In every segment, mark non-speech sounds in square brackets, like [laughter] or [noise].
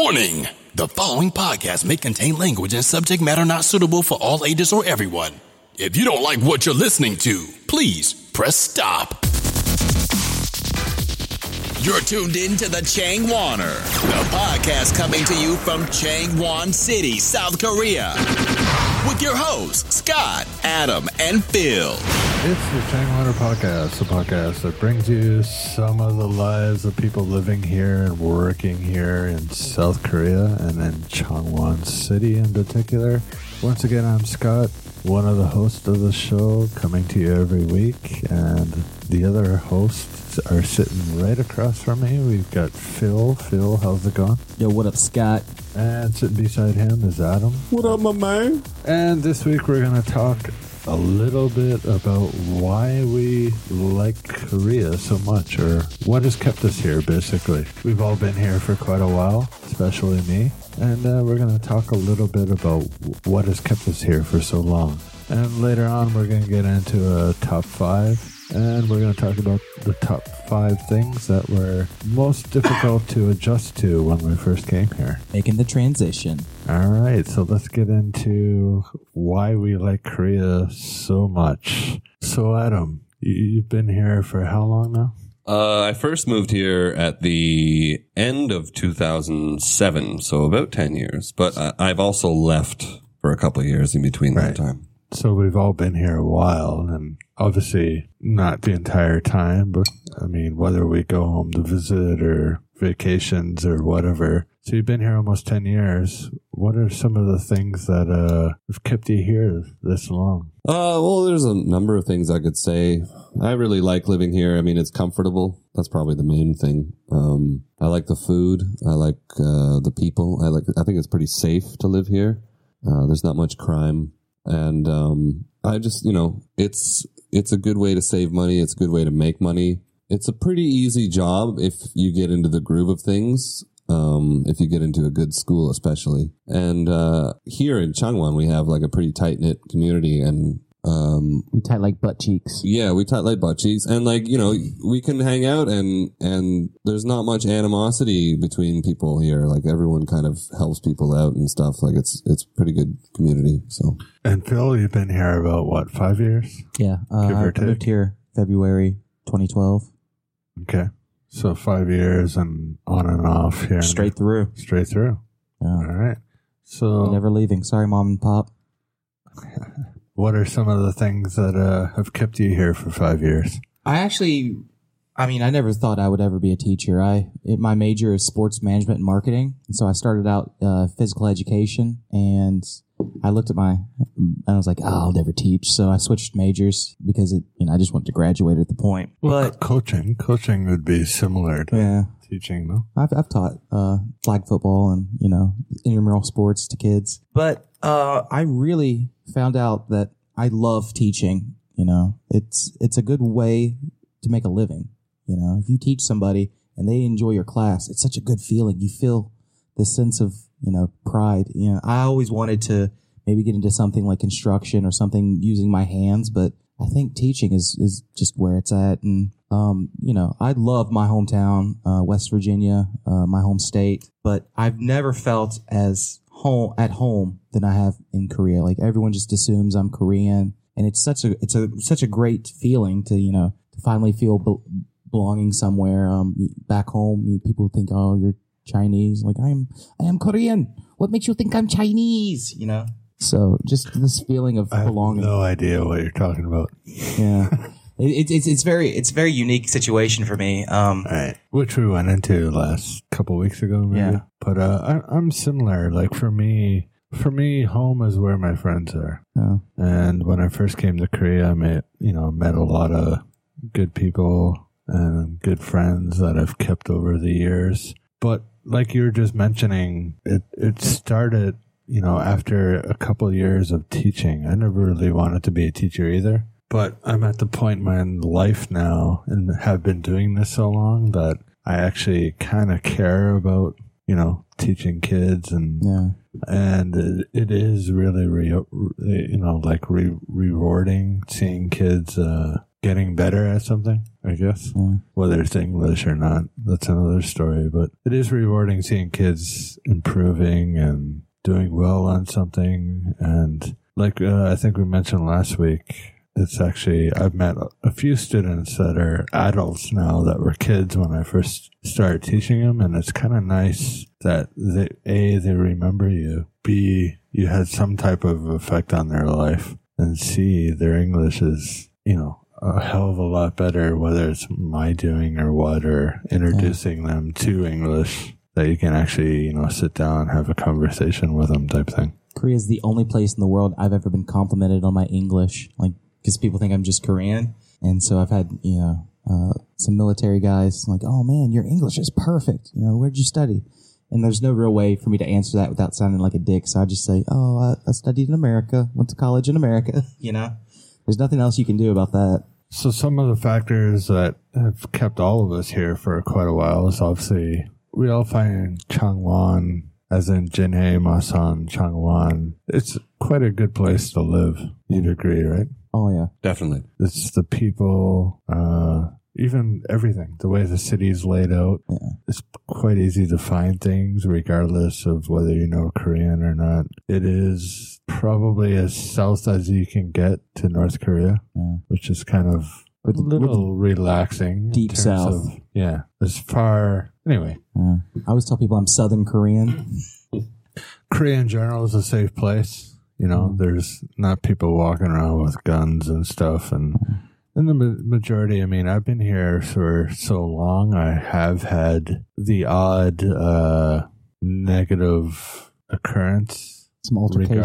Warning! The following podcast may contain language and subject matter not suitable for all ages or everyone. If you don't like what you're listening to, please press stop. You're tuned in to the Chang Changwaner, the podcast coming to you from Changwon City, South Korea. With your host, Scott, Adam, and Phil. It's the Changwaner Podcast, the podcast that brings you some of the lives of people living here and working here in South Korea and in Changwon City in particular. Once again, I'm Scott, one of the hosts of the show, coming to you every week, and the other hosts are sitting right across from me. We've got Phil. Phil, how's it going? Yo, what up, Scott? And sitting beside him is Adam. What up, my man? And this week we're going to talk a little bit about why we like Korea so much, or what has kept us here, basically. We've all been here for quite a while, especially me, and uh, we're going to talk a little bit about what has kept us here for so long. And later on, we're going to get into a top five, and we're going to talk about the top five things that were most difficult to adjust to when we first came here. Making the transition. All right, so let's get into why we like Korea so much. So, Adam, you- you've been here for how long now? Uh, I first moved here at the end of 2007, so about 10 years. But I, I've also left for a couple of years in between Right. that time. So, we've all been here a while, and obviously not the entire time, but I mean, whether we go home to visit or vacations or whatever. So, you've been here almost 10 years. What are some of the things that uh, have kept you here this long? Uh, well, there's a number of things I could say. I really like living here. I mean, it's comfortable. That's probably the main thing. Um, I like the food. I like uh, the people. I like. I think it's pretty safe to live here. Uh, there's not much crime, and um, I just, you know, it's it's a good way to save money. It's a good way to make money. It's a pretty easy job if you get into the groove of things. Um, if you get into a good school, especially. And uh, here in Changwon, we have like a pretty tight knit community, and um, We tight like butt cheeks. yeah, we tight like butt cheeks, and like you know, we can hang out, and and there's not much animosity between people here. Like everyone kind of helps people out and stuff. Like it's it's pretty good community. So And Phil, you've been here about what, five years? Yeah, uh, I moved take. here February 2012. Okay. So five years and on and off here. Straight through. Straight through. Yeah. All right. So Never leaving. Sorry, mom and pop. [laughs] what are some of the things that uh, have kept you here for five years? I actually, I mean, I never thought I would ever be a teacher. I it, my major is sports management and marketing, and so I started out uh, physical education, and I looked at my, and I was like, oh, I'll never teach. So I switched majors because it, you know, I just wanted to graduate at the point. But coaching, coaching would be similar to yeah, teaching, no? I've, I've taught uh, flag football and you know intramural sports to kids, but uh, I really found out that I love teaching. You know, it's it's a good way to make a living. You know, if you teach somebody and they enjoy your class, it's such a good feeling. You feel this sense of you know pride. You know, I always wanted to maybe get into something like construction or something using my hands, but I think teaching is is just where it's at. And um, you know, I love my hometown, uh, West Virginia, uh, my home state, but I've never felt as home at home than I have in Korea. Like everyone just assumes I'm Korean, and it's such a it's a such a great feeling to you know to finally feel be- belonging somewhere. Um, back home, people think, oh, you're Chinese. Like I'm, I am Korean. What makes you think I'm Chinese? You know. So just this feeling of I have belonging. no idea what you're talking about. Yeah. [laughs] It, it's it's very it's a very unique situation for me. Um, right. Which we went into last couple weeks ago, maybe. Yeah. But uh, I, I'm similar. Like for me, for me, home is where my friends are. yeah. And when I first came to Korea, I met, you know, met a lot of good people and good friends that I've kept over the years. But like you were just mentioning, it, it started, you know, after a couple of years of teaching. I never really wanted to be a teacher either. But I'm at the point in my life now and have been doing this so long that I actually kind of care about, you know, teaching kids and Yeah. and it, it is really re, you know like re, rewarding seeing kids uh getting better at something, I guess. Mm. Whether it's English or not, that's another story. But it is rewarding seeing kids improving and doing well on something. And like uh, I think we mentioned last week, it's actually, I've met a- few students that are adults now that were kids when I first started teaching them. And it's kind of nice that they, A, they remember you, B, you had some type of effect on their life, and C, their English is, you know, a hell of a lot better, whether it's my doing or what, or introducing them to English that you can actually, you know, sit down, and have a conversation with them type thing. Korea is the only place in the world I've ever been complimented on my English, like because people think I'm just Korean, and so I've had you know uh, some military guys like, "Oh man, your English is perfect." You know, where'd you study? And there's no real way for me to answer that without sounding like a dick, so I just say, "Oh, I, I studied in America, went to college in America." [laughs] You know, there's nothing else you can do about that. So some of the factors that have kept all of us here for quite a while is obviously we all find Changwon, as in Jinhae, Masan, Changwon. It's quite a good place to live. You'd agree, right? Oh yeah, Definitely. It's the people, uh, even everything, the way the city's laid out. Yeah. It's quite easy to find things regardless of whether you know Korean or not. It is probably as south as you can get to North Korea, Yeah. which is kind of a little relaxing. deep south. of- yeah. As far, anyway, yeah. I always tell people I'm Southern Korean. [laughs] Korea in general is a safe place. You know, there's not people walking around with guns and stuff. And in the majority, I mean, I've been here for so long. I have had the odd uh, negative occurrence Some altercations.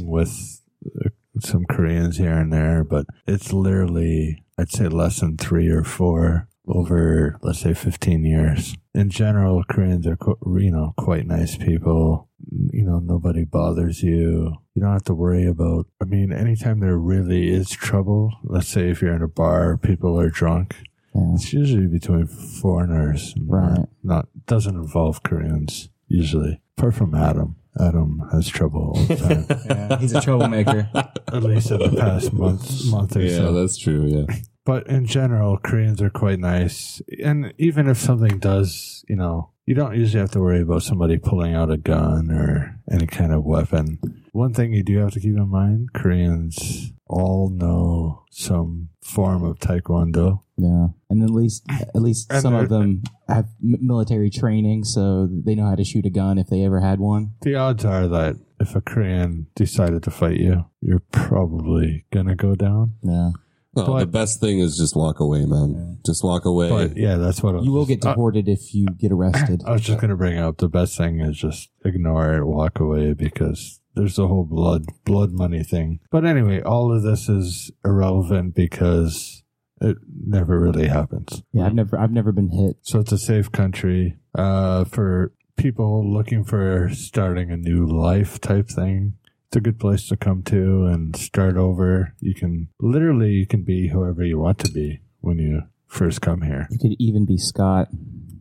regarding with uh, some Koreans here and there, but it's literally, I'd say less than three or four over, let's say, 15 years. In general, Koreans are, you know, quite nice people. You know, nobody bothers you. You don't have to worry about, I mean, anytime there really is trouble, let's say if you're in a bar, people are drunk, Yeah. it's usually between foreigners. Right. Not, doesn't involve Koreans, usually. Apart from Adam. Adam has trouble all the time. Yeah, he's a troublemaker. [laughs] at least in the past month, month or Yeah, so. that's true. Yeah. But in general, Koreans are quite nice. And even if something does, you know, you don't usually have to worry about somebody pulling out a gun or any kind of weapon. One thing you do have to keep in mind Koreans all know some form of Taekwondo. Yeah, and at least at least And some of them have m- military training, so they know how to shoot a gun if they ever had one. The odds are that if a Korean decided to fight you, you're probably going to go down. Yeah, Well, But- the best thing is just walk away, man. Just walk away. But yeah, that's what I was you will just- get uh, deported if you get arrested. I was just going to bring up the best thing is just ignore it, walk away because there's the whole blood blood money thing. But anyway, all of this is irrelevant because it never really happens. Yeah, I've never I've never been hit. So it's a safe country uh, for people looking for starting a new life type thing. It's a good place to come to and start over. You can literally you can be whoever you want to be when you first come here. You could even be Scott.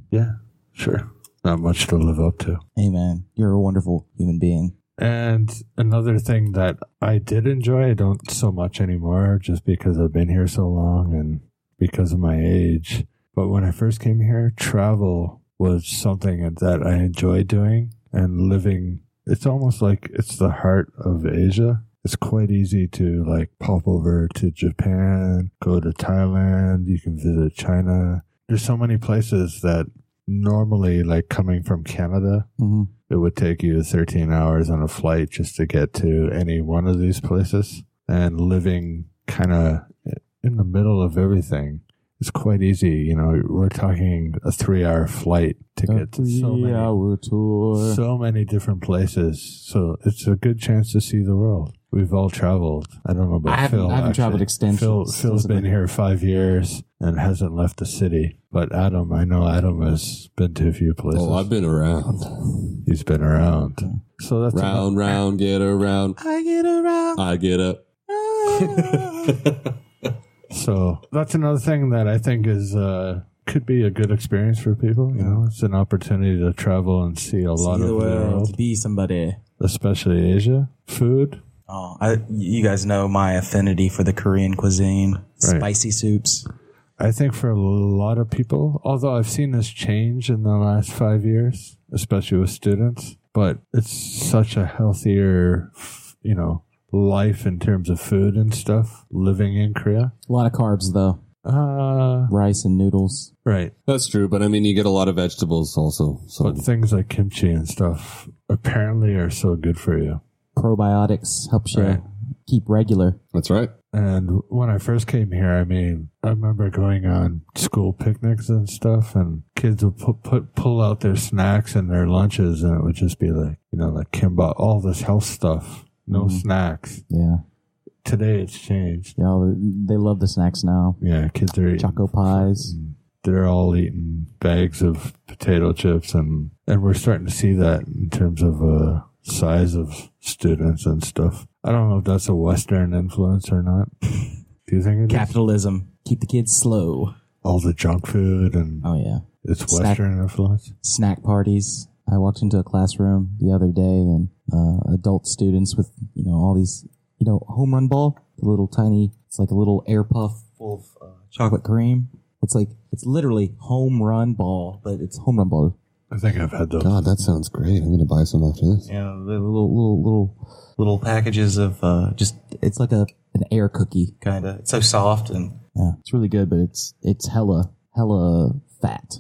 Yeah, sure. Not much to live up to. Hey man, you're a wonderful human being. And another thing that I did enjoy, I don't so much anymore just because I've been here so long and because of my age. But when I first came here, travel was something that I enjoyed doing and living. It's almost like it's the heart of Asia. It's quite easy to like pop over to Japan, go to Thailand, you can visit China. There's so many places that normally, like coming from Canada, hmm it would take you 13 hours on a flight just to get to any one of these places. And living kind of in the middle of everything is quite easy. You know, we're talking a three hour flight to get to so many, so many different places. So it's a good chance to see the world. We've all traveled. I don't know about I haven't- Phil. I haven't actually. traveled extensively. Phil, Phil's been here five years and hasn't left the city. But Adam, I know Adam has been to a few places. oh, I've been around. He's been around. So that's Round, round, get around. I get around. I get up. [laughs] so that's another thing that I think is uh could be a good experience for people. You know, it's an opportunity to travel and see a lot See of the the world. world, Be somebody. especially Asia. Food. Oh, I, you guys know my affinity for the Korean cuisine. Right. spicy soups. I think for a lot of people, although I've seen this change in the last five years, especially with students, but it's such a healthier, you know, life in terms of food and stuff living in Korea. A lot of carbs though. Uh, Rice and noodles. right. That's true, but I mean, you get a lot of vegetables also. So But things like kimchi and stuff apparently are so good for you. Probiotics helps you Right. keep regular. that's right. And when I first came here, I mean, I remember going on school picnics and stuff, and kids would put, put pull out their snacks and their lunches, and it would just be like, you know, like kimbap, all this health stuff, no snacks. Yeah. Today it's changed. Yeah, they love the snacks now. Yeah, kids are eating. Choco pies. They're all eating bags of potato chips, and and we're starting to see that in terms of uh, size of students and stuff. I don't know if that's a Western influence or not. [laughs] Do you think it is? Capitalism. Keep the kids slow. all the junk food and Oh yeah. it's Snack- Western influence. Snack parties. I walked into a classroom the other day and uh, adult students with you know all these you know home run ball, the little tiny. It's like a little air puff full of uh, chocolate cream. It's like it's literally home run ball, but it's home run ball. I think I've had those. God, that sounds great. I'm gonna buy some after this. Yeah, the little little little little packages of uh, just it's like a an air cookie kind of. It's so soft and yeah, it's really good, but it's it's hella hella fat.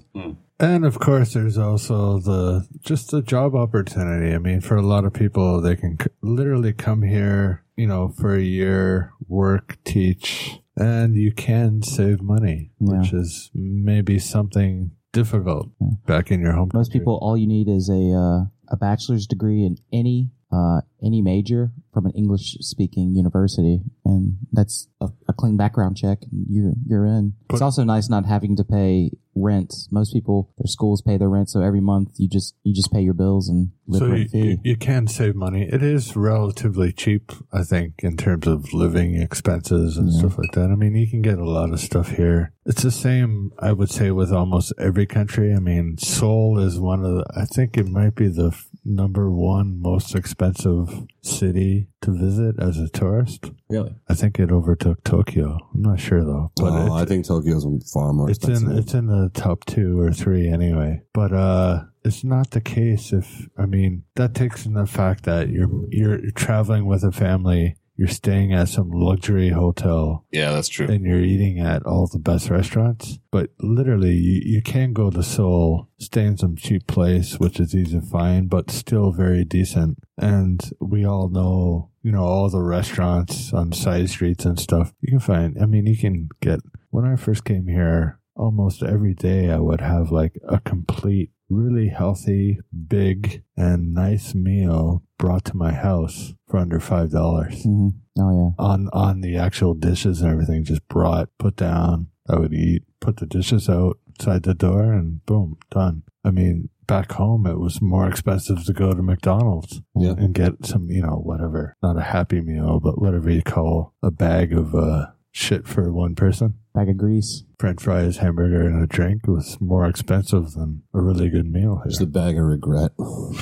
And of course, there's also the just the job opportunity. I mean, for a lot of people, they can c- literally come here, you know, for a year, work, teach, and you can save money, which is maybe something difficult back in your home. Most country. people, all you need is a uh, a bachelor's degree in any uh, any major from an English speaking university, and that's a, a clean background check. And you're you're in. it's also nice not having to pay rent. Most people, their schools pay their rent, so every month you just you just pay your bills and live so you, rent free. you, you can save money. It is relatively cheap, I think, in terms of living expenses and stuff like that. I mean, you can get a lot of stuff here. It's the same, I would say, with almost every country. I mean, Seoul is one of the, I think it might be the number one most expensive city to visit as a tourist. really? I think it overtook Tokyo. I'm not sure though, but oh, I think Tokyo's far more it's expensive. in it's in the top two or three anyway. But uh it's not the case if I mean that takes in the fact that you're you're traveling with a family, you're staying at some luxury hotel yeah, that's true. and you're eating at all the best restaurants. But literally you, you can go to Seoul, stay in some cheap place, which is easy to find, but still very decent. And we all know, you know, all the restaurants on side streets and stuff. You can find I mean you can get when I first came here, almost every day I would have like a complete really healthy, big, and nice meal brought to my house for under five dollars hmm Oh yeah. on on the actual dishes and everything just brought put down i would eat put the dishes outside the door and boom done i mean back home it was more expensive to go to mcdonald's Yeah. and get some you know whatever not a happy meal but whatever you call a bag of uh shit for one person Bag of grease. French fries hamburger and a drink was more expensive than a really good meal It's here. a bag of regret.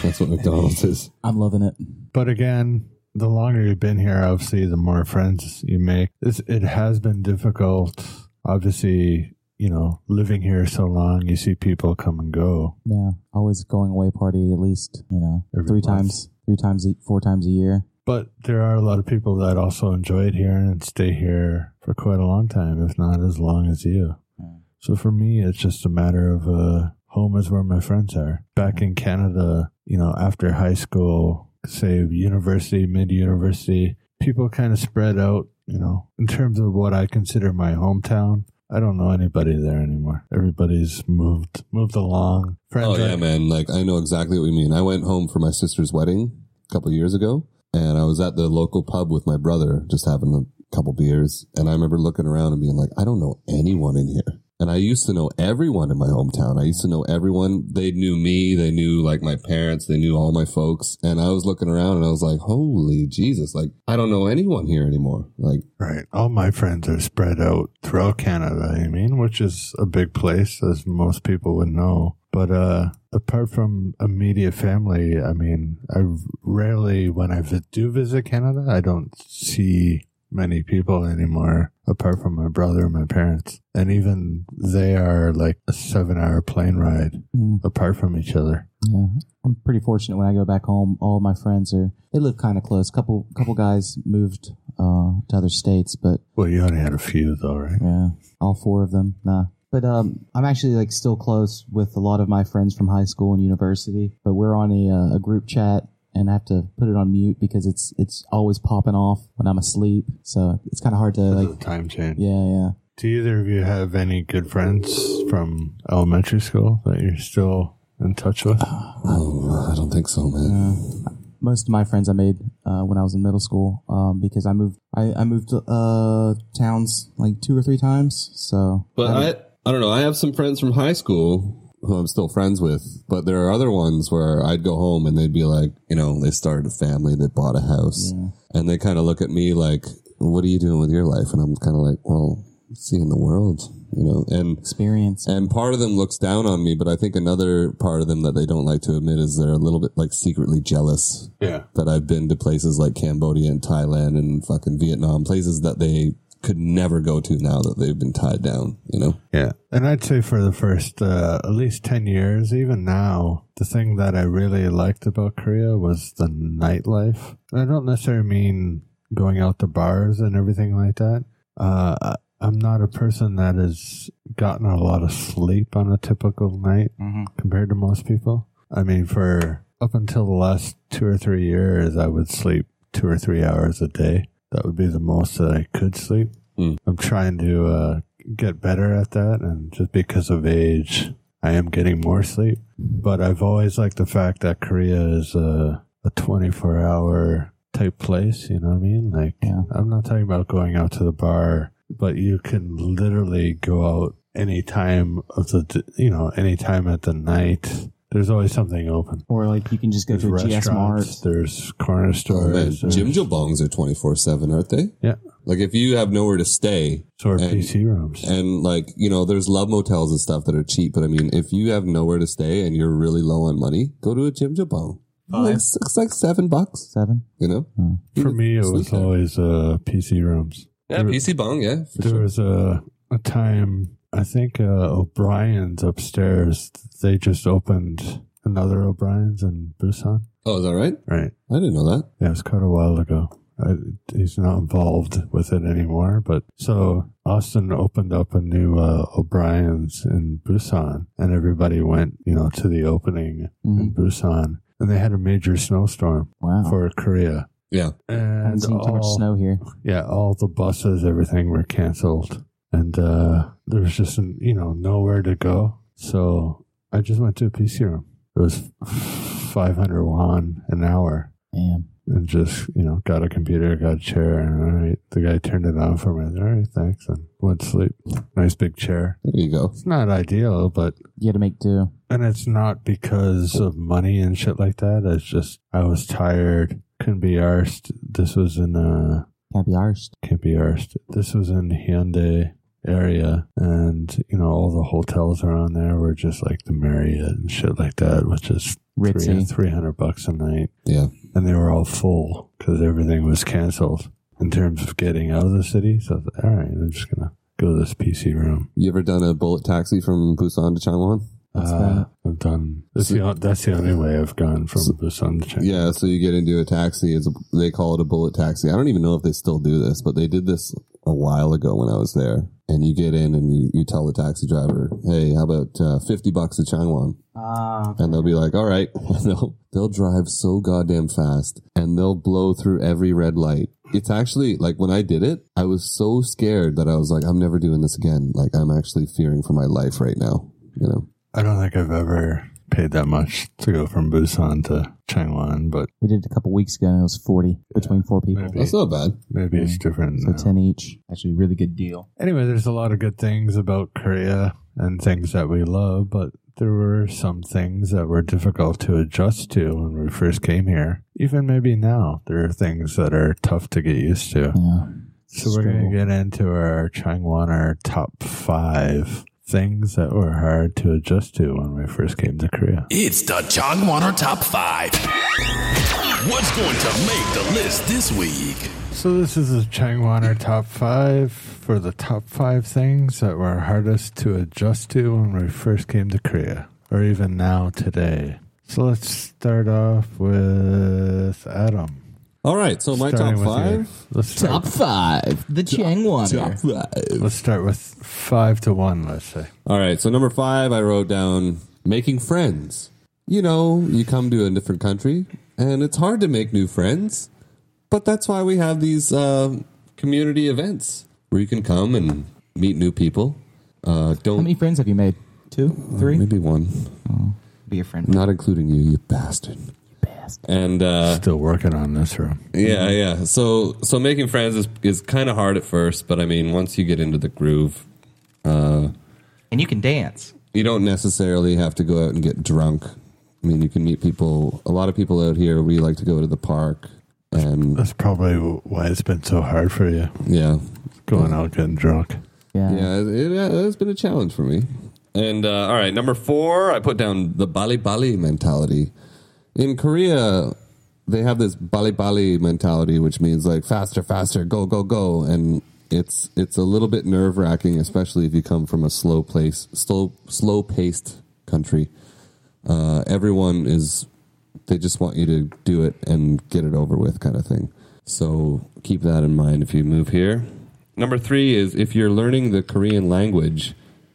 That's what McDonald's is. [laughs] I'm loving it. But again, the longer you've been here, obviously, the more friends you make. It's, it has been difficult. Obviously, you know, living here so long, you see people come and go. Yeah, always going away party at least you know Every three month. times, three times, a, four times a year. But there are a lot of people that also enjoy it here and stay here for quite a long time, if not as long as you. So for me, it's just a matter of uh, home is where my friends are. Back in Canada, you know, after high school, say university, mid university, people kind of spread out, you know, in terms of what I consider my hometown. I don't know anybody there anymore. Everybody's moved moved along. Friends Oh are- yeah, man. Like I know exactly what you mean. I went home for my sister's wedding a couple years ago, and I was at the local pub with my brother, just having a couple beers. And I remember looking around and being like, I don't know anyone in here. And I used to know everyone in my hometown. I used to know everyone. They knew me. They knew like my parents. They knew all my folks. And I was looking around and I was like, holy Jesus. Like I don't know anyone here anymore. Like Right. All my friends are spread out throughout Canada, I mean, which is a big place, as most people would know. But uh, apart from immediate family, I mean, I rarely, when I do visit Canada, I don't see many people anymore, apart from my brother and my parents. And even they are like a seven hour plane ride Mm, apart from each other. yeah, I'm pretty fortunate when I go back home. All my friends are they live kind of close. Couple couple guys moved uh, to other states, but Well, you only had a few though, right? yeah, all four of them. Nah. But um, I'm actually like still close with a lot of my friends from high school and university. But we're on a, uh, a group chat, and I have to put it on mute because it's it's always popping off when I'm asleep. So it's kind of hard to like. time change. Yeah, yeah. Do either of you have any good friends from elementary school that you're still in touch with? Oh, I don't think so, man. most of my friends I made uh, when I was in middle school um, because I moved I, I moved uh, towns like two or three times. So But I, I don't know. I have some friends from high school who I'm still friends with, but there are other ones where I'd go home and they'd be like, you know, they started a family, they bought a house, and they kind of look at me like, "What are you doing with your life?" And I'm kind of like, "Well, seeing the world, you know." And experience. and part of them looks down on me, but I think another part of them that they don't like to admit is they're a little bit like secretly jealous Yeah. that I've been to places like Cambodia and Thailand and fucking Vietnam, places that they could never go to now that they've been tied down, you know? Yeah. And I'd say for the first uh, at least 10 years, even now, the thing that I really liked about Korea was the nightlife. I don't necessarily mean going out to bars and everything like that. Uh, I- I'm not a person that has gotten a lot of sleep on a typical night Mhm. compared to most people. I mean, for up until the last two or three years, I would sleep two or three hours a day. That would be the most that I could sleep. Hmm. I'm trying to uh, get better at that, and just because of age, I am getting more sleep. But I've always liked the fact that Korea is a, a 24 hour type place. You know what I mean? Like, Yeah. I'm not talking about going out to the bar, but you can literally go out any time of the, you know, any time at the night. There's always something open. Or like you can just go There's to a GS Mart. restaurants. There's corner Oh, man, stores. there's- Jim Bongs are 24 7, aren't they? Yeah. Like, if you have nowhere to stay, So are And- PC rooms. and like, you know, there's love motels and stuff that are cheap, but I mean, if you have nowhere to stay and you're really low on money, go to a Jim Bong. Like, it's, it's like seven bucks, Seven. you know? For me, it Sleep was there. always uh, PC rooms. Yeah, PC Bong, yeah, for There sure. was a, a time, I think uh, O'Brien's upstairs, they just opened another O'Brien's in Busan. Oh, is that right? Right. I didn't know that. Yeah, it was quite a while ago. I, he's not involved with it anymore. But so Austin opened up a new uh, O'Brien's in Busan, and everybody went, you know, to the opening in Busan, and they had a major snowstorm Wow. for Korea. Yeah. haven't And seen too much snow here. yeah, all the buses, everything were canceled, and uh, there was just you know nowhere to go. So I just went to a PC room. It was five hundred won an hour, Damn. and just you know got a computer, got a chair, and all right, the guy turned it on for me. All right, thanks, and went to sleep. Nice big chair. There you go. It's not ideal, but You had to make do. and it's not because of money and shit like that. It's just I was tired, couldn't be arsed. This was in uh Can't be arsed. can't be arsed. This was in Haeundae area, and you know all the hotels around there were just like the Marriott and shit like that, which is three Ritzy. three hundred bucks a night, Yeah. and they were all full because everything was canceled in terms of getting out of the city. So like, all right, I'm just gonna go to this PC room. You ever done a bullet taxi from Busan to Changwon? That's Uh, I've done. That's the, that's the only way I've gone from Busan to China. Yeah, so you get into a taxi. It's a, they call it a bullet taxi. I don't even know if they still do this, but they did this a while ago when I was there. And you get in and you, you tell the taxi driver, "Hey, how about uh, fifty bucks to Changwon?" Ah, And they'll be like, "All right." [laughs] And they'll they'll drive so goddamn fast, and they'll blow through every red light. It's actually like when I did it, I was so scared that I was like, "I'm never doing this again." Like I'm actually fearing for my life right now. You know. I don't think I've ever paid that much to go from Busan to Changwon, but we did it a couple weeks ago and it was 40 between four people. maybe That's not bad. maybe it's different. So now. 10 each. Actually, really good deal. Anyway, there's a lot of good things about Korea and things that we love, but there were some things that were difficult to adjust to when we first came here. Even maybe now, there are things that are tough to get used to. Yeah. So we're going Struggle. to get into our Changwon, our top five things that were hard to adjust to when we first came to Korea. It's the Changwaner Top 5. What's going to make the list this week? So this is the Changwaner top five for the top five things that were hardest to adjust to when we first came to Korea, or even now today. So let's start off with Adam. All right, so my top Starting with you. five. Let's start, five, the Changwaner. five. let's start with five to one. Let's say. All right, so number five, I wrote down making friends. You know, you come to a different country, and it's hard to make new friends, but that's why we have these uh, community events where you can come and meet new people. Uh, How don't many friends have you made? Two, three. maybe one, Be a friend. not including you, you bastard. And uh, Still working on this room. Yeah, yeah. So so making friends is is kind of hard at first, but I mean, once you get into the groove, uh, And you can dance. you don't necessarily have to go out and get drunk. I mean, you can meet people. A lot of people out here, we like to go to the park, and That's probably why it's been so hard for you yeah, going out getting drunk. Yeah. yeah, it, it has been a challenge for me. And uh, all right, number four, I put down the Bali Bali mentality. In Korea, they have this Bali Bali mentality, which means like faster, faster, go, go, go, and it's it's a little bit nerve wracking, especially if you come from a slow place, slow slow paced country. Uh, everyone is they just want you to do it and get it over with, kind of thing. So keep that in mind if you move here. Number three is if you're learning the Korean language,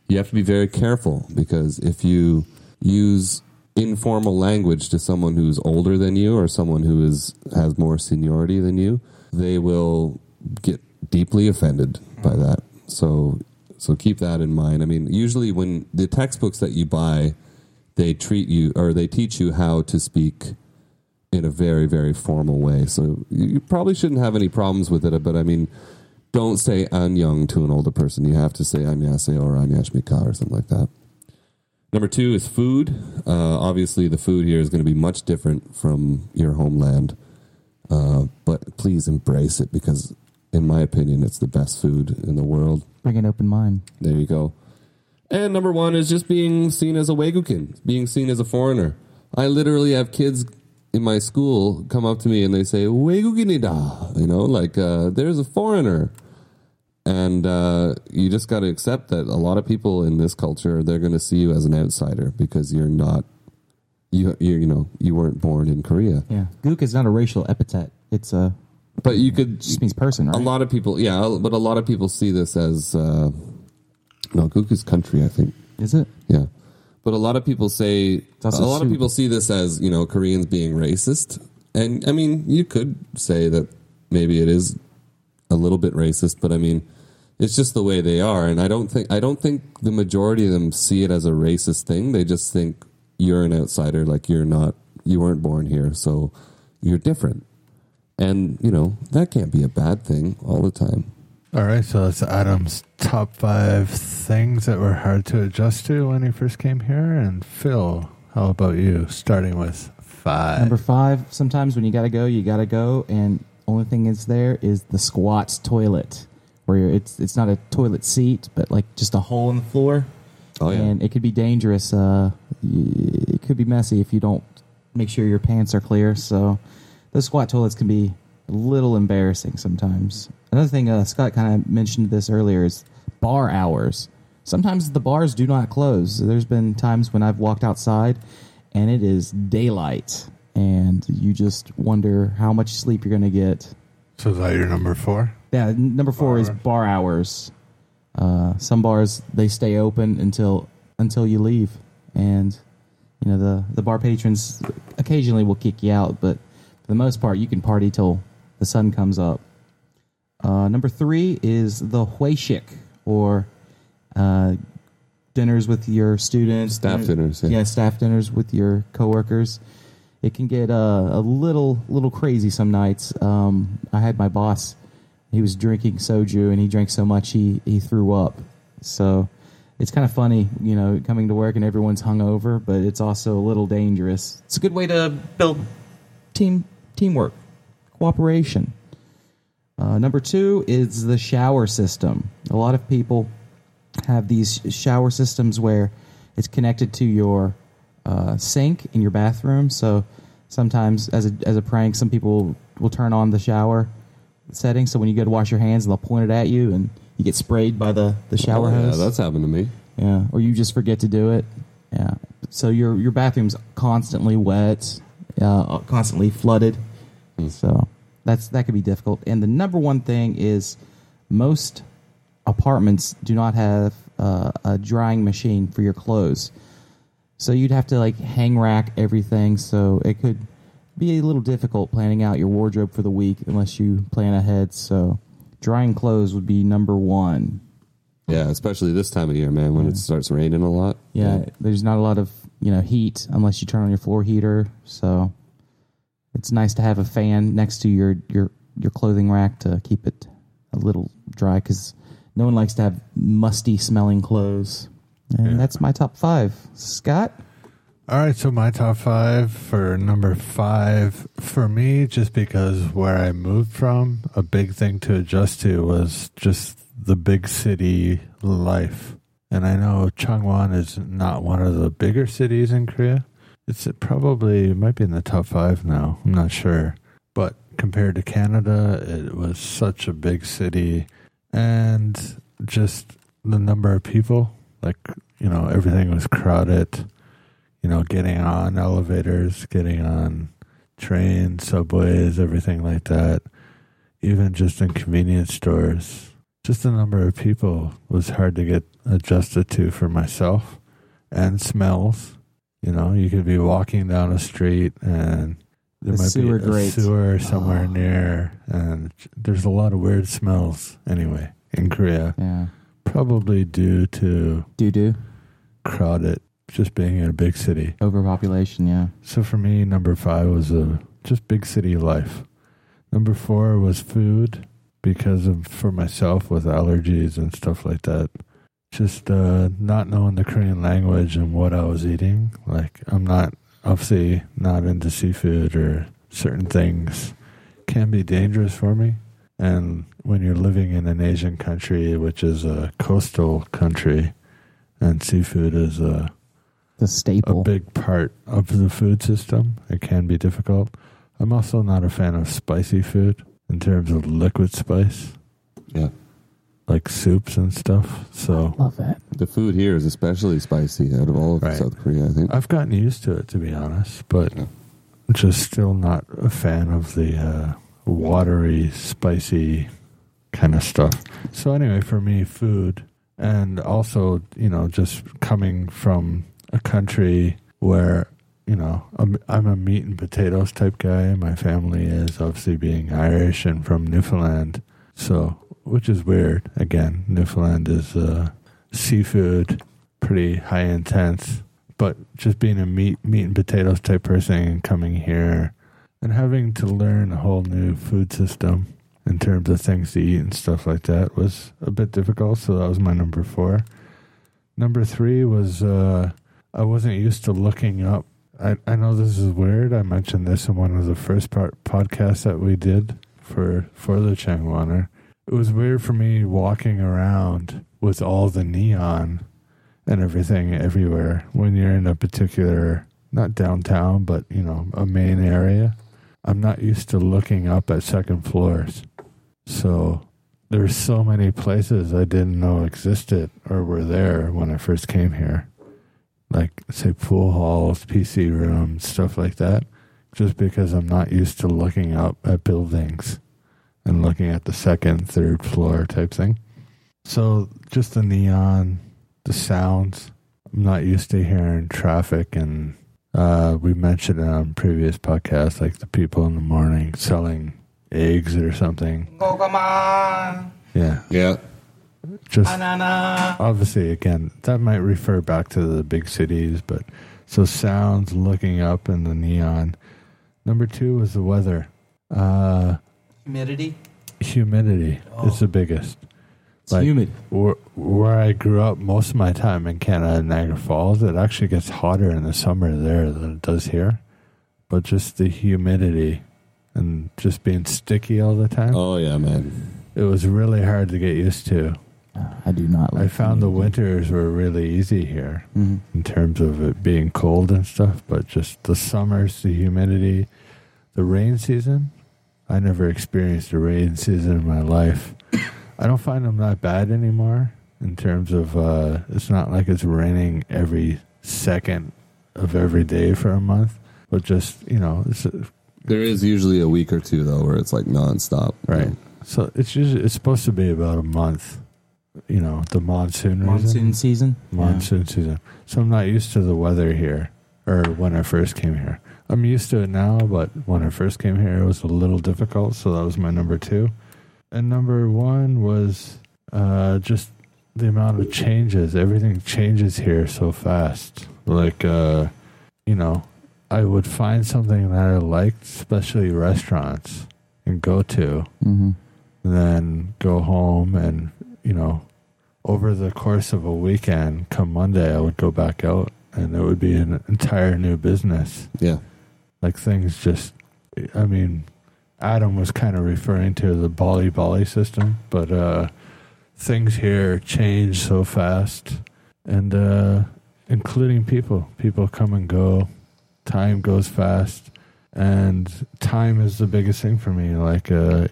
you have to be very careful because if you use informal language to someone who's older than you or someone who is has more seniority than you, they will get deeply offended by that. So so keep that in mind. I mean, usually when the textbooks that you buy, they treat you or they teach you how to speak in a very very formal way. So you probably shouldn't have any problems with it, but I mean, don't say "anjung" to an older person. You have to say anyaseo or anyashmika or something like that. Number two is food. Uh, obviously, the food here is going to be much different from your homeland, uh, but please embrace it because, in my opinion, it's the best food in the world. Bring an open mind. There you go. And number one is just being seen as a Wegukin, being seen as a foreigner. I literally have kids in my school come up to me and they say, Wegukinida, you know, like, uh, there's a foreigner. And uh, you just got to accept that a lot of people in this culture, they're going to see you as an outsider because you're not, you, you, you know, you weren't born in Korea. Yeah. Gook is not a racial epithet. It's a But you could, just means person, right? a lot of people, yeah, but a lot of people see this as, uh, no, Gook is country, I think. Is it? Yeah. But a lot of people say a lot of people see this as, you know, Koreans being racist. And I mean, you could say that maybe it is a little bit racist, but I mean, it's just the way they are and I don't think I don't think the majority of them see it as a racist thing. They just think you're an outsider like you're not you weren't born here, so you're different. And, you know, that can't be a bad thing all the time. All right, so that's Adam's top five things that were hard to adjust to when he first came here. And Phil, how about you? Starting with five. Number five, sometimes when you gotta go, you gotta go, and only thing is there is the squats toilet, where you're, it's it's not a toilet seat, but like just a hole in the floor, Oh yeah. and it could be dangerous. Uh, it could be messy if you don't make sure your pants are clear. So, those squat toilets can be a little embarrassing sometimes. Another thing, uh, Scott kind of mentioned this earlier, is bar hours. Sometimes the bars do not close. There's been times when I've walked outside and it is daylight, and you just wonder how much sleep you're going to get. So is that your number four? Yeah, n- number four is Bar. bar hours. Uh, some bars they stay open until until you leave, and you know the the bar patrons occasionally will kick you out, but for the most part, you can party till the sun comes up. Uh, number three is the hoesik, or uh, dinners with your students, Staff dinners, yeah. yeah, staff dinners with your coworkers. It can get uh, a little little crazy some nights. Um, I had my boss; he was drinking soju, and he drank so much he he threw up. So it's kind of funny, you know, coming to work and everyone's hungover, but it's also a little dangerous. It's a good way to build team teamwork, cooperation. Uh, number two is the shower system. A lot of people have these shower systems where it's connected to your uh, sink in your bathroom. So sometimes, as a as a prank, some people will turn on the shower setting. So when you go to wash your hands, they'll point it at you, and you get sprayed by the the shower Oh, yeah, hose. that's happened to me. Yeah, or you just forget to do it. Yeah. So your your bathroom's constantly wet, uh, constantly flooded. So that's that could be difficult. And the number one thing is most apartments do not have uh, a drying machine for your clothes. So you'd have to like hang rack everything. So it could be a little difficult planning out your wardrobe for the week unless you plan ahead. So drying clothes would be number one. Yeah, especially this time of year, man, when it starts raining a lot. Yeah, there's not a lot of you know heat unless you turn on your floor heater. So it's nice to have a fan next to your your your clothing rack to keep it a little dry because no one likes to have musty smelling clothes. And that's my top five. Scott, All right, so my top five for number five for me, just because where I moved from, a big thing to adjust to was just the big city life. And I know Changwon is not one of the bigger cities in Korea. It's probably it might be in the top five now. I'm not sure, but compared to Canada, it was such a big city, and just the number of people, like you know, everything was crowded you know, getting on elevators, getting on trains, subways, everything like that. Even just in convenience stores, just the number of people was hard to get adjusted to for myself. And smells, you know, you could be walking down a street and there The might be a grates. sewer ah. somewhere Oh. near, and there's a lot of weird smells anyway in Korea, yeah, probably due to doo doo, crowded, just being in a big city. overpopulation. Yeah, So for me, number five was a just big city life. Number four was food because of for myself with allergies and stuff like that. Just uh, not knowing the Korean language and what I was eating. Like I'm not obviously not into seafood or certain things can be dangerous for me. And when you're living in an Asian country, which is a coastal country, and seafood is a the a staple. big part of the food system. It can be difficult. I'm also not a fan of spicy food in terms of liquid spice, Yeah. like soups and stuff. So Love that. The food here is especially spicy out of all of Right. South Korea, I think. I've gotten used to it, to be honest, but Yeah. just still not a fan of the uh, watery, spicy kind of stuff. So, anyway, for me, food, and also, you know, just coming from a country where, you know, I'm, I'm a meat and potatoes type guy. My family is obviously being Irish and from Newfoundland. So, which is weird. Again, Newfoundland is uh, seafood, pretty high intense but just being a meat meat and potatoes type person and coming here and having to learn a whole new food system in terms of things to eat and stuff like that was a bit difficult so that was my number four. Number three was uh i wasn't used to looking up. I, I know this is weird. I mentioned this in one of the first part podcasts that we did for for the changwaner it was weird for me walking around with all the neon and everything everywhere when you're in a particular not downtown but you know a main area i'm not used to looking up at second floors so there's so many places i didn't know existed or were there when i first came here like say pool halls pc rooms stuff like that just because i'm not used to looking up at buildings and looking at the second third floor type thing so just the neon the sounds. I'm not used to hearing traffic, and uh, we mentioned it on previous podcasts, like the people in the morning selling eggs or something. Yeah, Yeah. just obviously, again, that might refer back to the big cities, but so sounds, looking up, in the neon. Number two was the weather. Uh, Humidity. humidity is the biggest. It's Like- humid. where, where I grew up most of my time in Canada, Niagara Falls, it actually gets hotter in the summer there than it does here. But just the humidity and just being sticky all the time, Oh, yeah, man. it was really hard to get used to. I do not. Like I found the humidity. winters were really easy here Mhm. in terms of it being cold and stuff, but just the summers, the humidity, the rain season I never experienced a rain season in my life. I don't find them that bad anymore in terms of uh, it's not like it's raining every second of every day for a month, but just you know, it's There is usually a week or two though where it's like nonstop. right. So it's usually it's supposed to be about a month. You know, the monsoon reason. Monsoon season. monsoon season. So I'm not used to the weather here, or when I first came here. I'm used to it now, but when I first came here, it was a little difficult. So that was my number two, and number one was uh, just the amount of changes. Everything changes here so fast. Like, uh, you know, I would find something that I liked, especially restaurants, and go to Mm-hmm. then go home and you know over the course of a weekend come monday i would go back out and it would be an entire new business Yeah. like things just i mean adam was kind of referring to the bali bali system but uh things here change so fast and uh including people people come and go time goes fast and time is the biggest thing for me like uh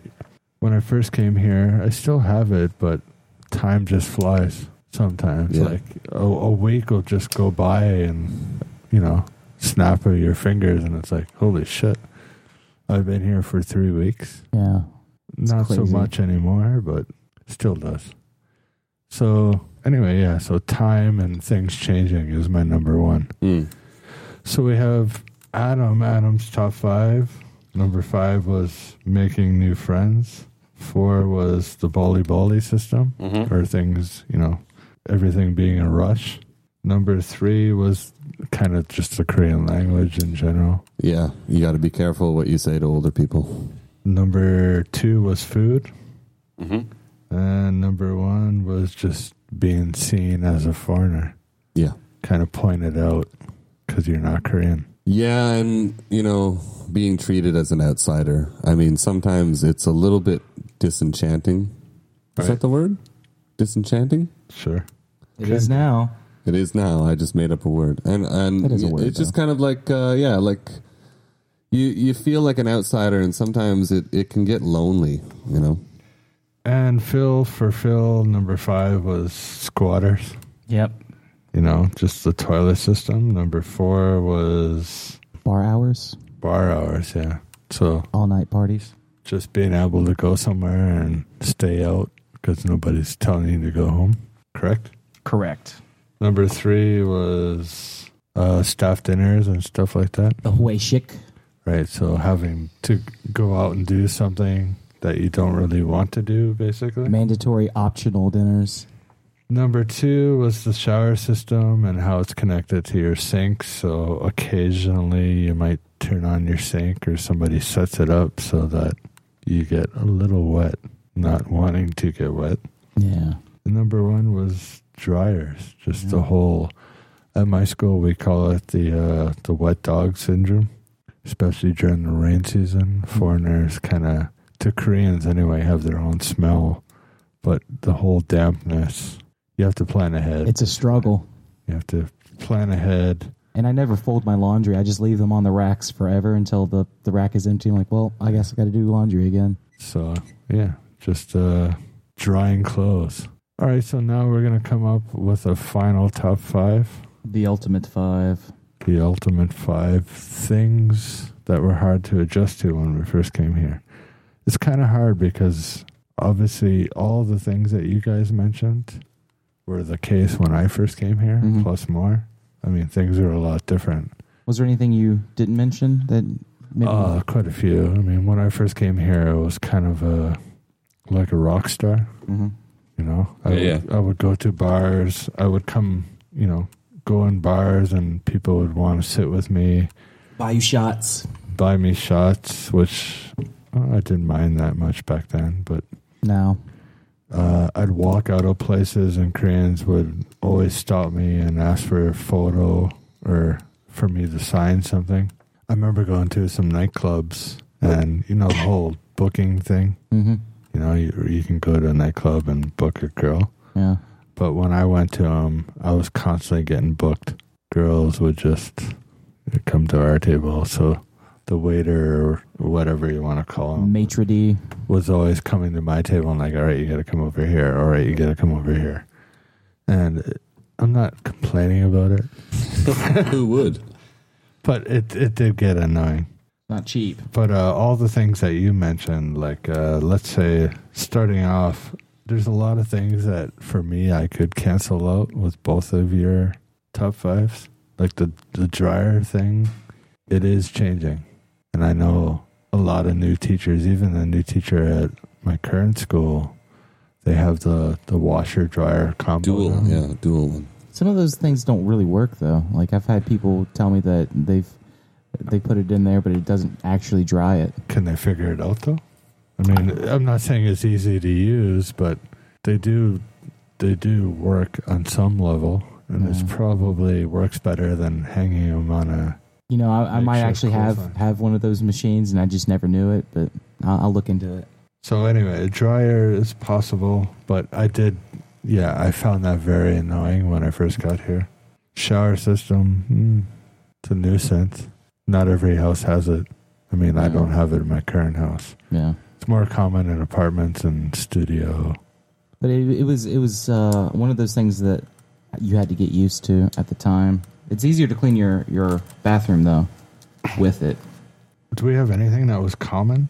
when I first came here, I still have it, but time just flies sometimes. Yeah. Like a, a week will just go by and, you know, snap of your fingers, and it's like, holy shit, I've been here for three weeks. Yeah. Not so much anymore, but still does. So, anyway, yeah, so time and things changing is my number one. Mm. So we have Adam, Adam's top five. Number five was making new friends. Four was the Bali Bali system, Mm-hmm. or things, you know, everything being a rush. Number three was kind of just the Korean language in general. Yeah. You got to be careful what you say to older people. Number two was food. Mm-hmm. And number one was just being seen as a foreigner, Yeah. kind of pointed out because you're not Korean. Yeah, and you know, being treated as an outsider. I mean, sometimes it's a little bit disenchanting. Is Right. that the word? Disenchanting? Sure. It is now. It is now. I just made up a word, and and It is a word, it's just kind of like uh, yeah, like you you feel like an outsider, and sometimes it it can get lonely. You know. And Phil, for Phil, number five was squatters. Yep. you know, just the toilet system. Number four was Bar hours, bar hours, yeah. So all night parties. just being able to go somewhere and stay out because nobody's telling you to go home, correct? Correct. Number three was uh, staff dinners and stuff like that, The Hoesik. right? So having to go out and do something that you don't really want to do, basically. Mandatory optional dinners. Number two was the shower system and how it's connected to your sink. So occasionally you might turn on your sink or somebody sets it up so that you get a little wet, not wanting to get wet. Yeah. Number one was dryers, just the whole. At my school, we call it the uh, the wet dog syndrome, especially during the rain season. Foreigners kind of, to Koreans anyway, have their own smell, but the whole dampness. You have to plan ahead. It's a struggle. you have to plan ahead. And I never fold my laundry. I just leave them on the racks forever until the, the rack is empty. I'm like, well, I guess I got to do laundry again. So yeah, just uh, drying clothes. All right, so now we're gonna come up with a final top five. The ultimate five. the ultimate five things that were hard to adjust to when we first came here. It's kind of hard because obviously all the things that you guys mentioned were the case when I first came here, Mhm. plus more. I mean, things are a lot different. Was there anything you didn't mention that maybe? Uh, quite a few. I mean, when I first came here, it was kind of a like a rock star. Mhm. You know, I Yeah, would, I would go to bars. I would come, you know, go in bars, and people would want to sit with me. Buy you shots. buy me shots, which uh, I didn't mind that much back then. But Now. uh, I'd walk out of places, and Koreans would always stop me and ask for a photo or for me to sign something. I remember going to some nightclubs, and you know the whole booking thing. hmm You know, you, you can go to a nightclub and book a girl. Yeah. But when I went to them, I was constantly getting booked. Girls would just come to our table. So the waiter or whatever you want to call him Maitre d. was always coming to my table and like, all right, you got to come over here. All right, you got to come over here. And uh, I'm not complaining about it, [laughs] Who would? but it it did get annoying. Not cheap. But uh, all the things that you mentioned, like uh, let's say starting off, there's a lot of things that for me I could cancel out with both of your top fives. Like the the dryer thing, it is changing, and I know a lot of new teachers, even the new teacher at my current school, they have the the washer dryer combo. Dual, now. yeah, dual one. Some of those things don't really work though. Like I've had people tell me that they've they put it in there, but it doesn't actually dry it. Can they figure it out though? I mean, I'm not saying it's easy to use, but they do they do work on some level, and Yeah. it probably works better than hanging them on a. You know, I, I might actually have qualified. have one of those machines, and I just never knew it. But I'll, I'll look into it. So anyway, a dryer is possible, but I did, yeah, I found that very annoying when I first got here. Shower system, hmm, it's a nuisance. Not every house has it. I mean, I don't have it in my current house. Yeah, It's more common in apartments and studio. but it, it was it was uh, one of those things that you had to get used to at the time. It's easier to clean your your bathroom though with it. Do we have anything that was common?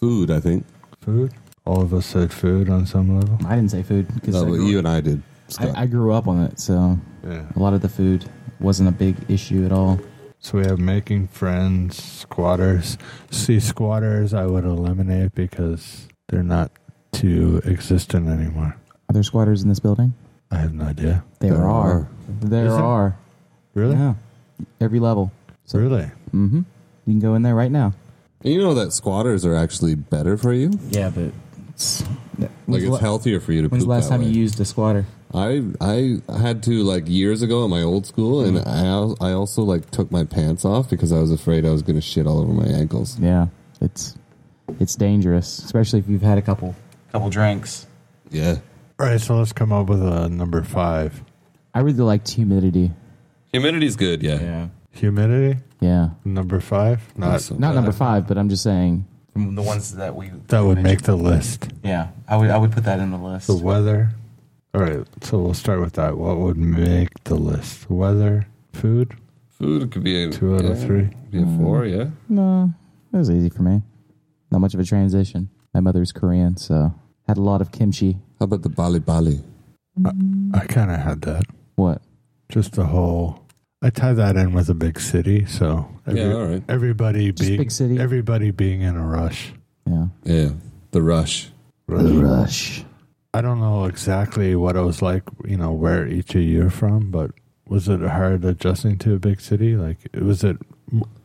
Food, I think. Food? All of us said food on some level. I didn't say food because No, I, but you and I did. I, I grew up on it, so Yeah. a lot of the food wasn't a big issue at all. So we have making friends, squatters. See, squatters I would eliminate because they're not too existent anymore. Are there squatters in this building? I have no idea. There, There are. are. There Is there? are. Really? Yeah. Every level. So, Really? Mm-hmm. You can go in there right now. And you know that squatters are actually better for you. Yeah, but it's, Like when's, it's la- healthier for you to when's poop the last that time way. you used a squatter? I I had to like years ago at my old school, and Mm. I al- I also like took my pants off because I was afraid I was going to shit all over my ankles. Yeah, it's it's dangerous, especially if you've had a couple couple drinks. Yeah, All right, so let's come up with a number five. I really liked humidity. humidity's good. Yeah, Yeah, Humidity, yeah. number five. Not Awesome. Not number five, but I'm just saying from the ones that we that would make the list. Yeah, I would I would put that in the list. The weather. All right, so we'll start with that. What would make the list? Weather, food, food could be a two out yeah, of three. Be a four. Mm. Yeah, No, it was easy for me. Not much of a transition. My mother's Korean, so had a lot of kimchi. how about the bali bali? I kind of had that. What? Just the whole. I tie that in with a big city, so every, Yeah, all right. everybody Just being big city. everybody being in a rush. Yeah. Yeah, the rush. The rush. I don't know exactly what it was like, you know, where each of you are from, but was it hard adjusting to a big city? Like, was it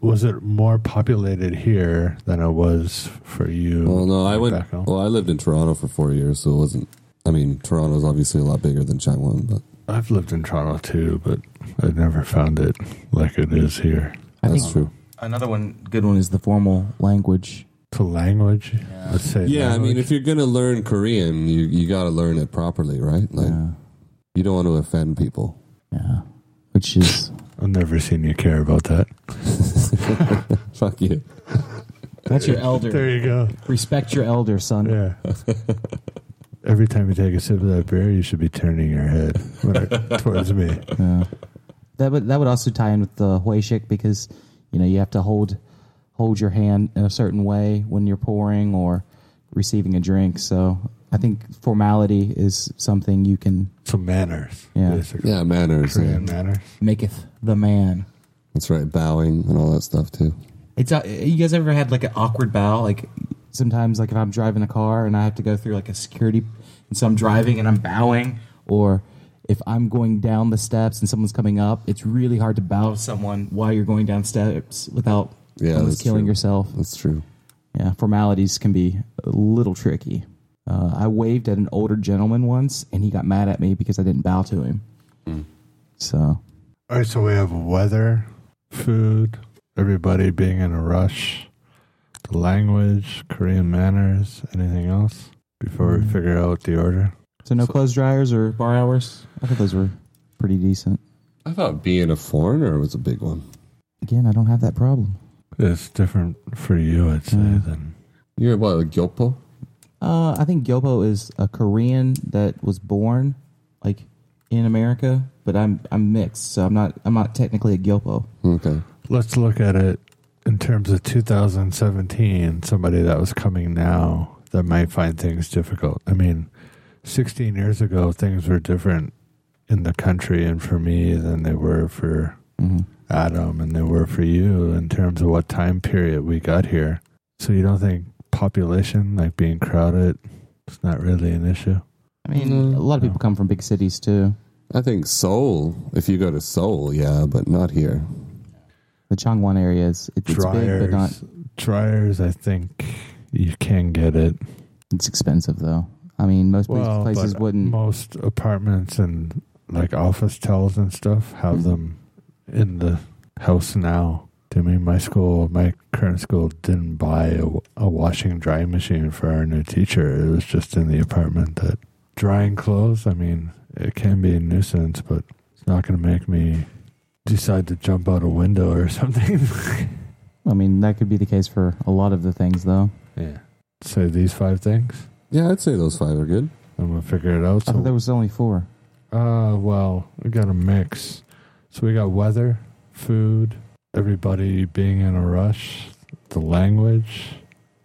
was it more populated here than it was for you? Well, no, I went. back home? Well, I lived in Toronto for four years, so it wasn't. I mean, Toronto's obviously a lot bigger than Changwon, but I've lived in Toronto too, but I never found it like it is here. I that's think true. another one good one is the formal language. To language, let's say. Yeah, I mean, if you're gonna learn Korean, you you got to learn it properly, right? Like, Yeah. you don't want to offend people. Yeah. Which is [laughs] I've never seen you care about that. [laughs] Fuck you. that's your [laughs] elder. There you go. Respect your elder, son. Yeah. Every time you take a sip of that beer, you should be turning your head when towards me. Yeah. That would that would also tie in with the hoesik because you know you have to hold hold your hand in a certain way when you're pouring or receiving a drink. So I think formality is something you can So manners. Yeah. Basically. Yeah, manners. Korean yeah. manners. maketh the man. That's right. Bowing and all that stuff too. It's uh, you guys ever had like an awkward bow? Like sometimes, like if I'm driving a car and I have to go through like a security, and so I'm driving and I'm bowing, or if I'm going down the steps and someone's coming up, it's really hard to bow to someone while you're going down steps without Yeah, almost that's killing true. yourself. That's true. Yeah, formalities can be a little tricky. Uh, I waved at an older gentleman once, and he got mad at me because I didn't bow to him. So All right, so we have weather, food, everybody being in a rush, the language, Korean manners, anything else before we figure out the order? So no clothes dryers or bar hours. I thought those were pretty decent. I thought being a foreigner was a big one. Again, I don't have that problem. It's different for you, I'd say, Mm. than You're what, a Gyopo? Uh, I think Gyopo is a Korean that was born like in America, but I'm I'm mixed, so I'm not I'm not technically a Gyopo. Okay. let's look at it in terms of 2017 somebody that was coming now that might find things difficult i mean 16 years ago things were different in the country and for me than they were for Mm-hmm. Adam and they were for you in terms of what time period we got here so you don't think population like being crowded is not really an issue I mean, No. a lot of people come from big cities too. I think Seoul, if you go to Seoul, yeah, but not here. The Changwon area is it, it's big, but not. dryers i think you can get it It's expensive though. I mean, most Well, places wouldn't. Most apartments and like officetels and stuff have Mhm. them in the house now. To me, my school, my current school, didn't buy a, a washing and drying machine for our new teacher. It was just in the apartment that drying clothes. I mean, it can be a nuisance, but it's not going to make me decide to jump out a window or [laughs] something. I mean, that could be the case for a lot of the things though. yeah. Say these five things, Yeah, I'd say those five are good. I'm gonna figure it out. I thought there was only four. uh, well, we got a mix. So we got weather, food, everybody being in a rush, the language,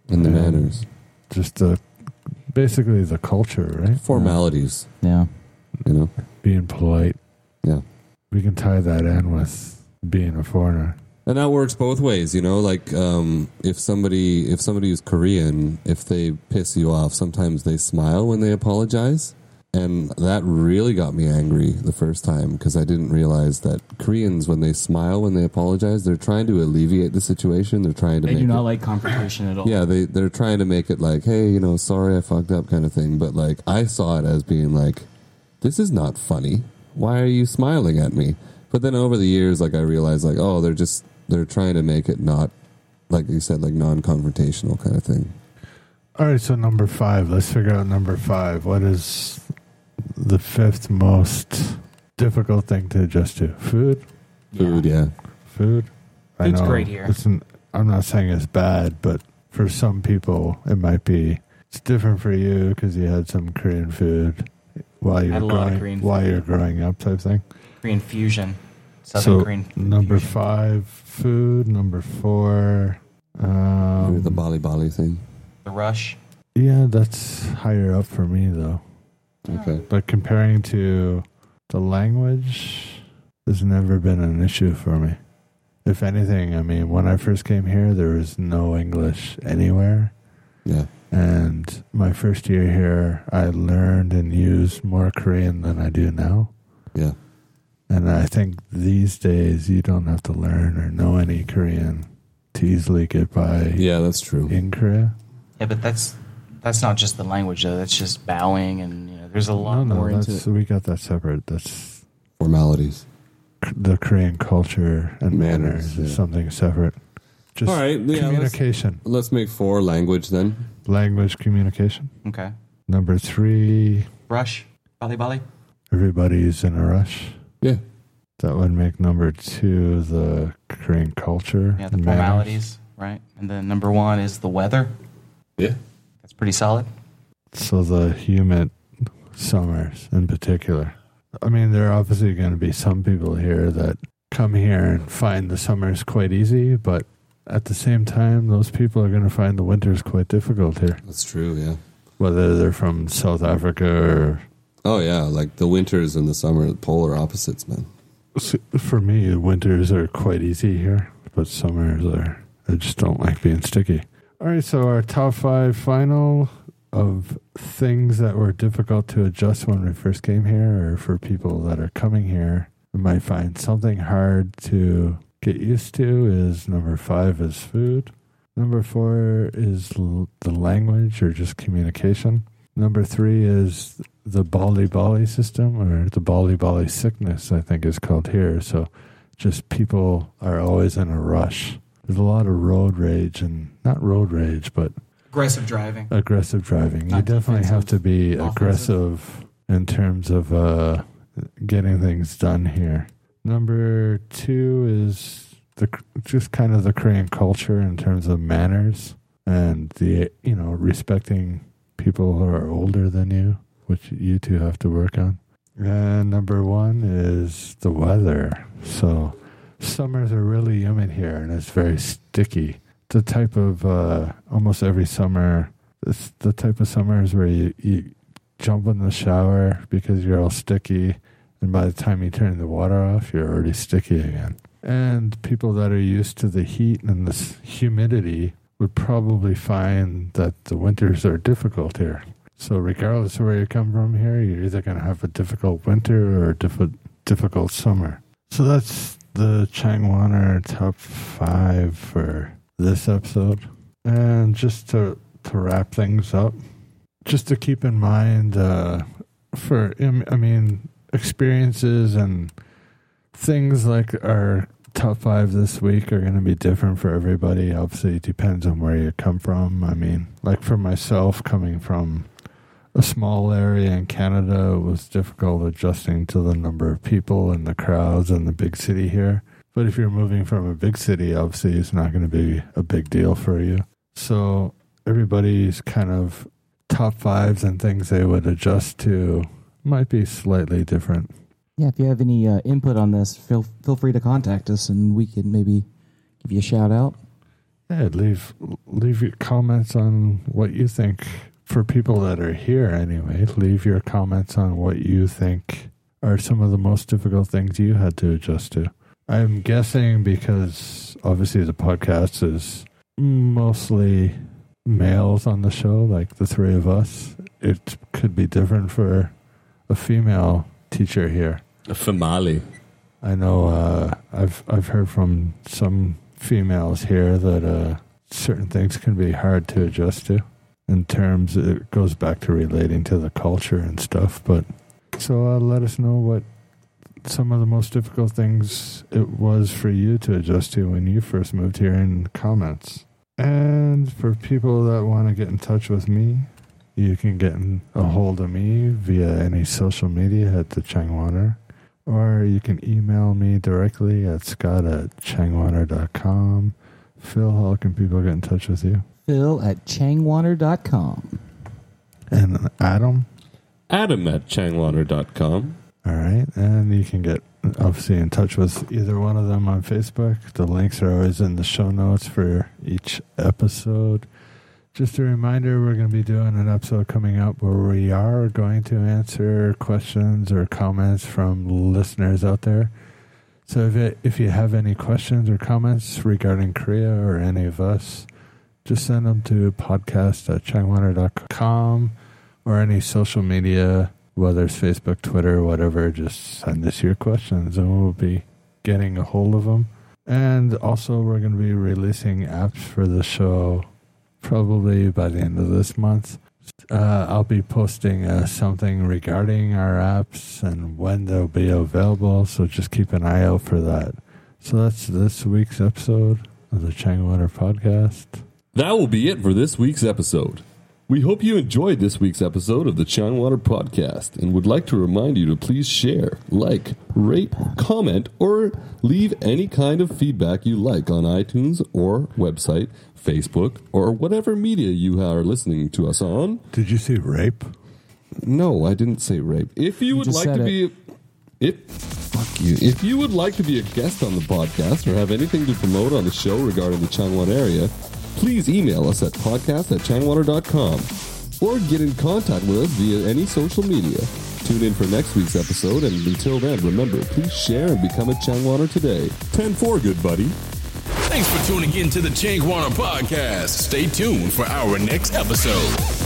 And the Yeah. manners. just the basically the culture, right? Formalities, Yeah. you know? Being polite. Yeah. We can tie that in with being a foreigner. And that works both ways, you know. Like um, if somebody if somebody is Korean, if they piss you off, sometimes they smile when they apologize, and that really got me angry the first time because I didn't realize that Koreans, when they smile when they apologize, they're trying to alleviate the situation. They're trying to They make do not it, like confrontation at all. yeah, they they're trying to make it like, hey, you know, sorry I fucked up kind of thing. But like I saw it as being like, this is not funny. Why are you smiling at me? But then over the years, like I realized, like, oh, they're just they're trying to make it not like you said, like non-confrontational kind of thing. All right, so number five. Let's figure out number five. What is the fifth most difficult thing to adjust to? Food. Food, yeah, Food. Food's great here. It's an, I'm not saying it's bad, but for some people, it might be. It's different for you because you had some Korean food while you're Had a lot of growing while food. you're growing up, type thing. Korean fusion, Southern so Korean. number fusion. five, food. Number four. Maybe Um, the Bali Bali thing. the rush. yeah, that's higher up for me though. Okay, But comparing to the language, has never been an issue for me. If anything, I mean, when I first came here, there was no English anywhere. yeah, And my first year here, I learned and used more Korean than I do now. yeah, And I think these days, you don't have to learn or know any Korean to easily get by yeah. That's true. in Korea. Yeah, but that's that's not just the language though. That's just bowing and you know, there's a lot No, no, more into that's, it. we got that separate. That's Formalities. the Korean culture and Manners, manners, is yeah. something separate. Just All right, yeah, let's- communication, Let's make four language then. language communication. Okay. Number three, Rush. Bali Bali. everybody's in a rush. Yeah, That would make number two the Korean culture. Yeah, the manners. formalities, right? And then number one is the weather. yeah. That's pretty solid. So the humid summers in particular. I mean, there are obviously going to be some people here that come here and find the summers quite easy, but at the same time, those people are going to find the winters quite difficult here. That's true. Yeah. Whether they're from South Africa or Oh yeah, like the winters and the summer, polar opposites, man. For me, winters are quite easy here, but summers are. I just don't like being sticky. All right, so our top five final of things that were difficult to adjust when we first came here, or for people that are coming here, and might find something hard to get used to, is number five is food. Number four is l- the language or just communication. Number three is the Bali Bali system or the Bali Bali sickness, I think is called here. So just people are always in a rush. There's a lot of road rage and not road rage, but Aggressive driving. aggressive driving. You definitely have to be offensive. aggressive in terms of uh, getting things done here. Number two is the just kind of the Korean culture in terms of manners and the you know respecting people who are older than you, which you two have to work on. And number one is the weather. So summers are really humid here, and it's very sticky. The type of uh, almost every summer, it's the type of summers where you, you jump in the shower because you're all sticky, and by the time you turn the water off, you're already sticky again. And people that are used to the heat and the humidity would probably find that the winters are difficult here. So, regardless of where you come from here, you're either going to have a difficult winter or a diff- difficult summer. So, that's the Changwonner top five for this episode. And just to, to wrap things up, just to keep in mind uh, for, I mean, experiences and things like our top five this week are going to be different for everybody. Obviously, it depends on where you come from. I mean, like for myself, coming from a small area in Canada, it was difficult adjusting to the number of people and the crowds and the big city here. But if you're moving from a big city, obviously, it's not going to be a big deal for you. So, everybody's kind of top fives and things they would adjust to might be slightly different. Yeah, if you have any uh, input on this, feel feel free to contact us, and we can maybe give you a shout out. Yeah, leave leave your comments on what you think for people that are here. Anyway, leave your comments on what you think are some of the most difficult things you had to adjust to. I'm guessing because obviously the podcast is mostly males on the show, like the three of us. It could be different for a female teacher here. A female. I know uh, I've I've heard from some females here that uh, certain things can be hard to adjust to. In terms, it goes back to relating to the culture and stuff. But so uh, let us know what some of the most difficult things it was for you to adjust to when you first moved here in comments. And for people that want to get in touch with me, you can get in a hold of me via any social media at the Changwonner, or you can email me directly at scott at changwonner.com. Phil, how can people get in touch with you? Phil at changwonner.com. And Adam? Adam at changwonner.com. All right. And you can get obviously in touch with either one of them on Facebook. The links are always in the show notes for each episode. Just a reminder, we're going to be doing an episode coming up where we are going to answer questions or comments from listeners out there. So if, it, if you have any questions or comments regarding Korea or any of us, just send them to podcast at or any social media, whether it's Facebook, Twitter, whatever. Just send us your questions and we'll be getting a hold of them. And also, we're going to be releasing apps for the show probably by the end of this month. Uh, I'll be posting uh, something regarding our apps and when they'll be available, so just keep an eye out for that. So that's this week's episode of the Changwonner podcast. That will be it for this week's episode. We hope you enjoyed this week's episode of the Changwonner podcast and would like to remind you to please share, like, rate, comment, or leave any kind of feedback you like on iTunes or website Facebook, or whatever media you are listening to us on. Did you say rape? No, I didn't say rape. If you would like to it. be, if fuck you, if you would like to be a guest on the podcast or have anything to promote on the show regarding the Changwon area, please email us at podcast at changwonner.com or get in contact with us via any social media. Tune in for next week's episode, and until then, remember, please share and become a Changwonner today. 10-4, good buddy. Thanks for tuning in to the Changwonner podcast. Stay tuned for our next episode.